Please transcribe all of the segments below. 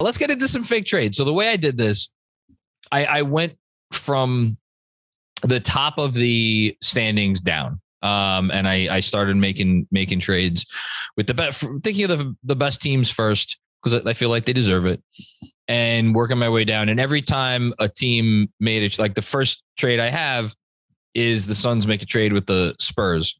let's get into some fake trades. So the way I did this, I, I went from the top of the standings down. Um, and I, I started making making trades with the best, thinking of the, the best teams first because I feel like they deserve it, and working my way down. And every time a team made it, like the first trade I have is the Suns make a trade with the Spurs.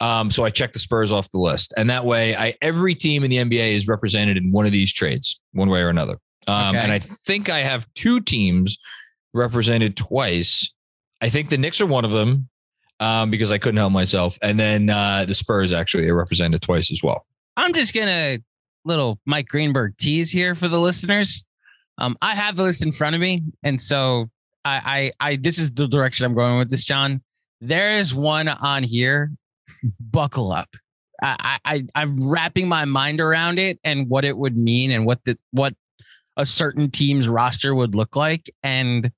Um, so I check the Spurs off the list, and that way, I every team in the NBA is represented in one of these trades, one way or another. Um, okay. And I think I have two teams represented twice. I think the Knicks are one of them um, because I couldn't help myself, and then uh, the Spurs actually are represented twice as well. I'm just gonna little Mike Greenberg tease here for the listeners. Um, I have the list in front of me, and so I, I, I, this is the direction I'm going with this, John. There is one on here buckle up. I, I I'm wrapping my mind around it and what it would mean and what the what a certain team's roster would look like. And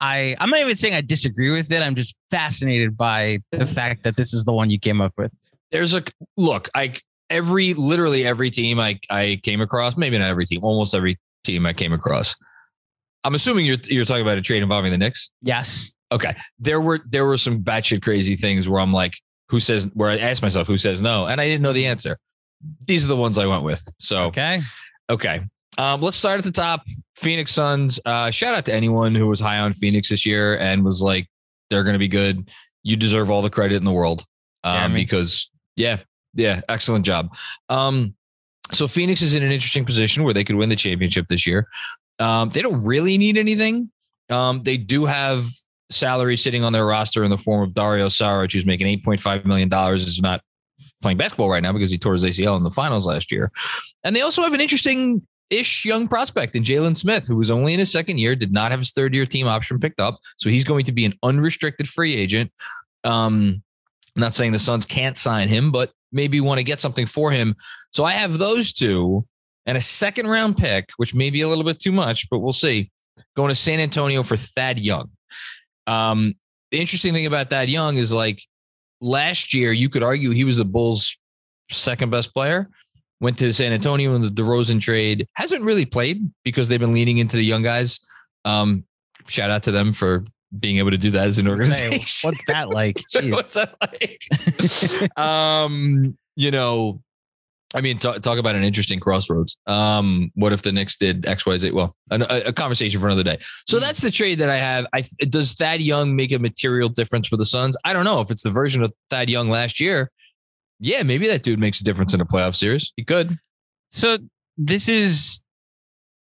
I I'm not even saying I disagree with it. I'm just fascinated by the fact that this is the one you came up with. There's a look, I every literally every team I I came across, maybe not every team, almost every team I came across. I'm assuming you're you're talking about a trade involving the Knicks. Yes. Okay. There were there were some batshit crazy things where I'm like, who says where I asked myself who says no, and I didn't know the answer. These are the ones I went with. So okay, okay. Um, let's start at the top. Phoenix Suns. Uh, shout out to anyone who was high on Phoenix this year and was like, they're going to be good. You deserve all the credit in the world um, because yeah, yeah, excellent job. Um, so Phoenix is in an interesting position where they could win the championship this year. Um, they don't really need anything. Um, they do have salary sitting on their roster in the form of Dario Saric, who's making $8.5 million, is not playing basketball right now because he tore his ACL in the finals last year. And they also have an interesting ish young prospect in Jalen Smith, who was only in his second year, did not have his third year team option picked up. So he's going to be an unrestricted free agent. Um, I'm not saying the Suns can't sign him, but maybe want to get something for him. So I have those two and a second round pick, which may be a little bit too much, but we'll see. Going to San Antonio for Thad Young. Um, the interesting thing about Thad Young is like last year, you could argue he was the Bulls' second best player. Went to San Antonio in the DeRozan trade. Hasn't really played because they've been leaning into the young guys. Um, shout out to them for being able to do that as an organization. What's that like? What's that like? um, you know, I mean, talk, talk about an interesting crossroads. Um, what if the Knicks did X, Y, Z? Well, a, a conversation for another day. So mm-hmm. that's the trade that I have. I does Thad Young make a material difference for the Suns? I don't know if it's the version of Thad Young last year. Yeah, maybe that dude makes a difference in a playoff series. He could. So this is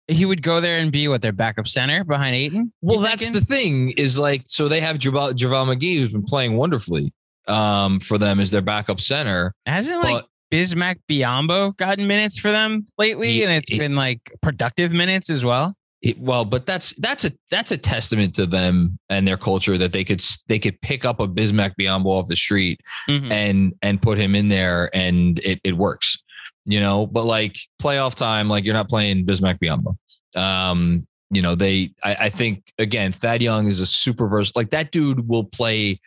he would go there and be what their backup center behind Ayton. Well, that's thinking? the thing is like so they have JaVale, JaVale McGee who's been playing wonderfully um, for them as their backup center. Hasn't like Bismack Biyombo gotten minutes for them lately, and it's it, been like productive minutes as well. It, well, but that's that's a that's a testament to them and their culture that they could they could pick up a Bismack Biyombo off the street mm-hmm. and and put him in there, and it it works you know, but like playoff time, like you're not playing Bismack Biyombo. Um, you know, they, I, I, think again, Thad Young is a super verse. Like that dude will play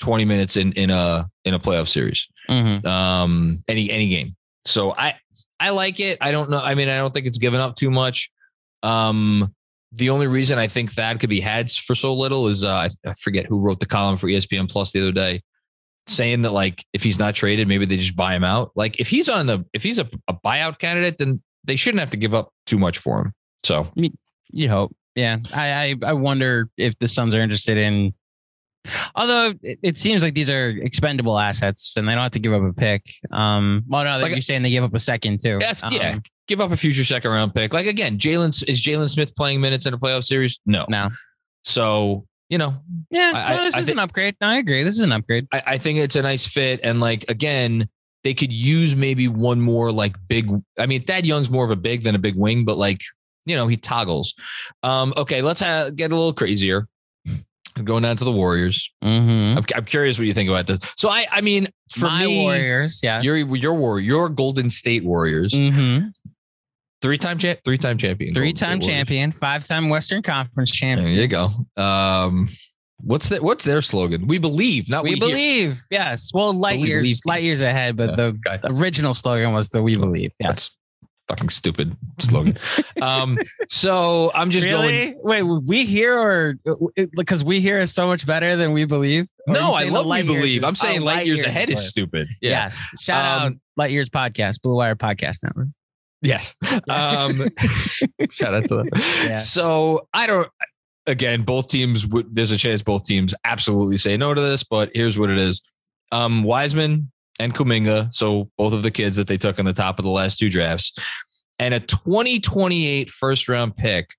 20 minutes in, in a, in a playoff series, mm-hmm. um, any, any game. So I, I like it. I don't know. I mean, I don't think it's given up too much. Um, the only reason I think Thad could be had for so little is uh, I, I forget who wrote the column for ESPN Plus the other day saying that like if he's not traded, maybe they just buy him out. Like if he's on the if he's a, a buyout candidate, then they shouldn't have to give up too much for him. So you hope. Yeah. I, I, I wonder if the Suns are interested in although it, it, seems like these are expendable assets and they don't have to give up a pick. Um well no, like, you're saying they give up a second too. F, um, yeah. Give up a future second round pick. Like again, Jalen is Jalen Smith playing minutes in a playoff series? No. No. So you know, yeah, I, no, this I, is I an upgrade. No, I agree. This is an upgrade. I, I think it's a nice fit, and like again, they could use maybe one more like big. I mean, Thad Young's more of a big than a big wing, but like you know, he toggles. Um, okay, let's ha- get a little crazier. Going down to the Warriors. Mm-hmm. I'm, I'm, curious what you think about this. So I, I mean, for My me, Warriors, yeah, your your Warrior, your Golden State Warriors. Mm-hmm. Three time champ, three time champion, three time champion, five time Western Conference champion. There you go. Um, what's that? What's their slogan? We believe, not we, we believe. Hear. Yes. Well, light years, light years ahead, but the, okay. original slogan was the "We believe." Yes. Fucking stupid slogan. um, so I'm just really? going. Wait, we hear or because we hear is so much better than we believe? no, I love we believe. Is, I'm saying oh, light, light years, years ahead is stupid. Yeah. Yes. Shout um, out Light Years Podcast, Blue Wire Podcast Network. Yes. Um, shout out to them. Yeah. So I don't. Again, both teams. would. There's a chance both teams absolutely say no to this, but here's what it is. Um, Wiseman and Kuminga, so both of the kids that they took on the top of the last two drafts, and a 2028 first round pick.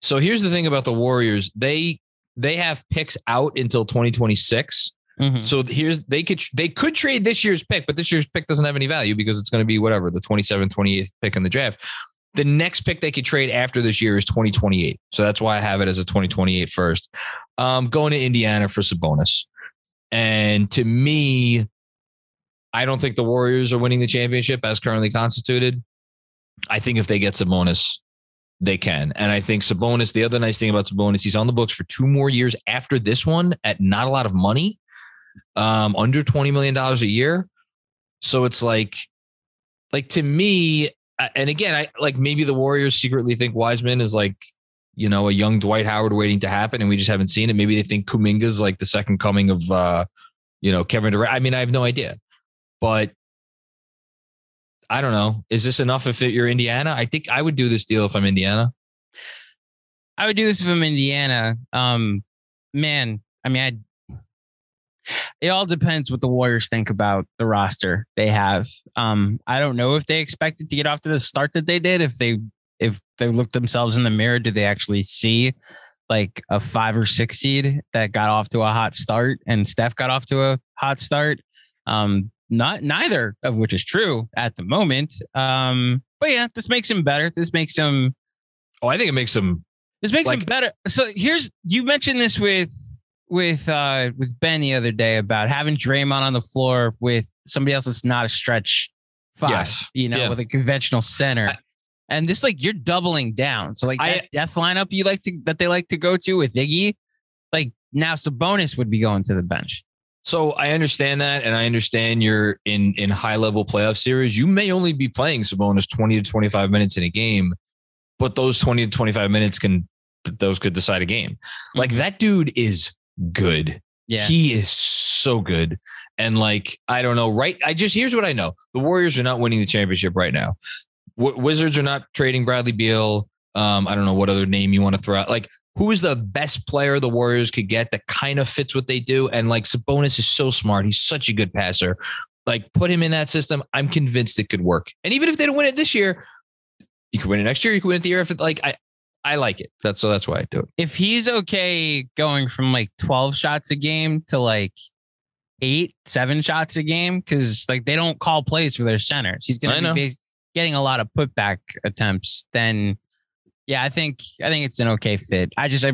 So here's the thing about the Warriors. They they have picks out until 2026. Mm-hmm. So here's they could they could trade this year's pick, but this year's pick doesn't have any value because it's going to be whatever the 27th, 28th pick in the draft. The next pick they could trade after this year is 2028. So that's why I have it as a 2028 first. Um, going to Indiana for Sabonis. And to me, I don't think the Warriors are winning the championship as currently constituted. I think if they get Sabonis, they can. And I think Sabonis, the other nice thing about Sabonis, he's on the books for two more years after this one at not a lot of money, um, under $20 million a year. So it's like, like to me, and again, I like maybe the Warriors secretly think Wiseman is like, you know, a young Dwight Howard waiting to happen, and we just haven't seen it. Maybe they think Kuminga's like the second coming of, uh, you know, Kevin Durant. I mean, I have no idea, but I don't know. Is this enough if you're Indiana? I think I would do this deal if I'm Indiana. I would do this if I'm Indiana. Um, man, I mean, I it all depends what the Warriors think about the roster they have. Um, I don't know if they expected to get off to the start that they did. If they if they look themselves in the mirror, did they actually see like a five or six seed that got off to a hot start and Steph got off to a hot start? Um, not neither of which is true at the moment. Um, but yeah, this makes him better. This makes him. Oh, I think it makes him. This makes like, him better. So here's you mentioned this with with uh with Ben the other day about having Draymond on the floor with somebody else that's not a stretch five, yes. you know, yeah. with a conventional center. I, and this like you're doubling down. So like that I, death lineup you like to that they like to go to with Iggy, like now Sabonis would be going to the bench. So I understand that, and I understand you're in in high level playoff series. You may only be playing Sabonis twenty to twenty five minutes in a game, but those twenty to twenty five minutes can those could decide a game. Like mm-hmm. that dude is good. Yeah, he is so good. And like I don't know, right? I just here's what I know: the Warriors are not winning the championship right now. W- Wizards are not trading Bradley Beal. Um, I don't know what other name you want to throw out. Like who is the best player the Warriors could get that kind of fits what they do? And like Sabonis is so smart. He's such a good passer. Like put him in that system. I'm convinced it could work. And even if they don't win it this year, you could win it next year. You could win it the year after. Like I, I like it. That's so that's why I do it. If he's okay going from like 12 shots a game to like eight, seven shots a game, because like they don't call plays for their centers. He's gonna be getting a lot of putback attempts. Then yeah, I think I think it's an okay fit. I just I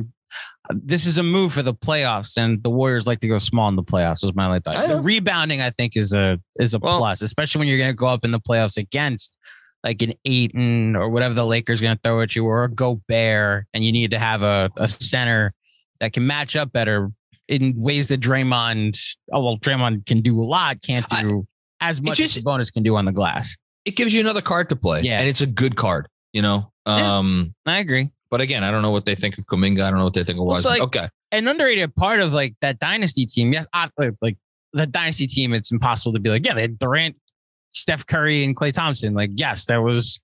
this is a move for the playoffs, and the Warriors like to go small in the playoffs. Was my like the rebounding. I think is a is a well, plus, especially when you're going to go up in the playoffs against like an Ayton or whatever the Lakers going to throw at you, or a Gobert, and you need to have a, a center that can match up better in ways that Draymond. Oh well, Draymond can do a lot, can't do I, as much just, Sabonis can do on the glass. It gives you another card to play, yeah, and it's a good card. You know, um, yeah, I agree. But again, I don't know what they think of Kuminga. I don't know what they think of Wiseman. Like, okay. An underrated part of like that dynasty team. Yes, like, like the dynasty team, it's impossible to be like, yeah, they had Durant, Steph Curry, and Klay Thompson. Like, yes, there was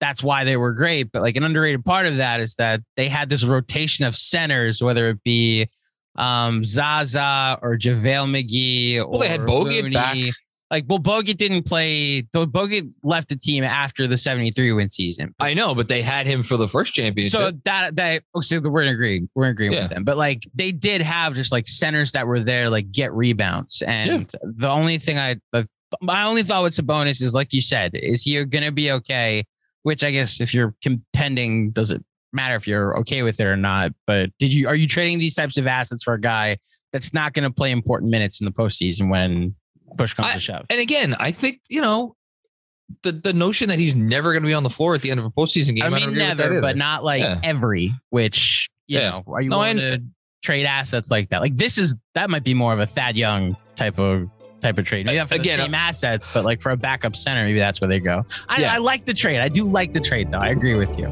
that's why they were great. But like an underrated part of that is that they had this rotation of centers, whether it be um Zaza or JaVale McGee or well, they had Bogut back like, well, Bogut didn't play. Though Bogut left the team after the '73 win season. I know, but they had him for the first championship. So that that oh, so we're in agreement. We're in agreement yeah. with them. But like, they did have just like centers that were there, like get rebounds. And yeah. the only thing I, the, my only thought with Sabonis is, like you said, is he going to be okay? Which I guess if you're contending, does it matter if you're okay with it or not? But did you are you trading these types of assets for a guy that's not going to play important minutes in the postseason when push comes I, to shove. And again, I think you know the the notion that he's never going to be on the floor at the end of a postseason game. I mean, I never, but not like yeah. every. Which you yeah. know, are you no, willing to trade assets like that? Like this is that might be more of a Thad Young type of type of trade. Maybe not for Again, the same uh, assets, but like for a backup center, maybe that's where they go. I, Yeah. I like the trade. I do like the trade, though. I agree with you.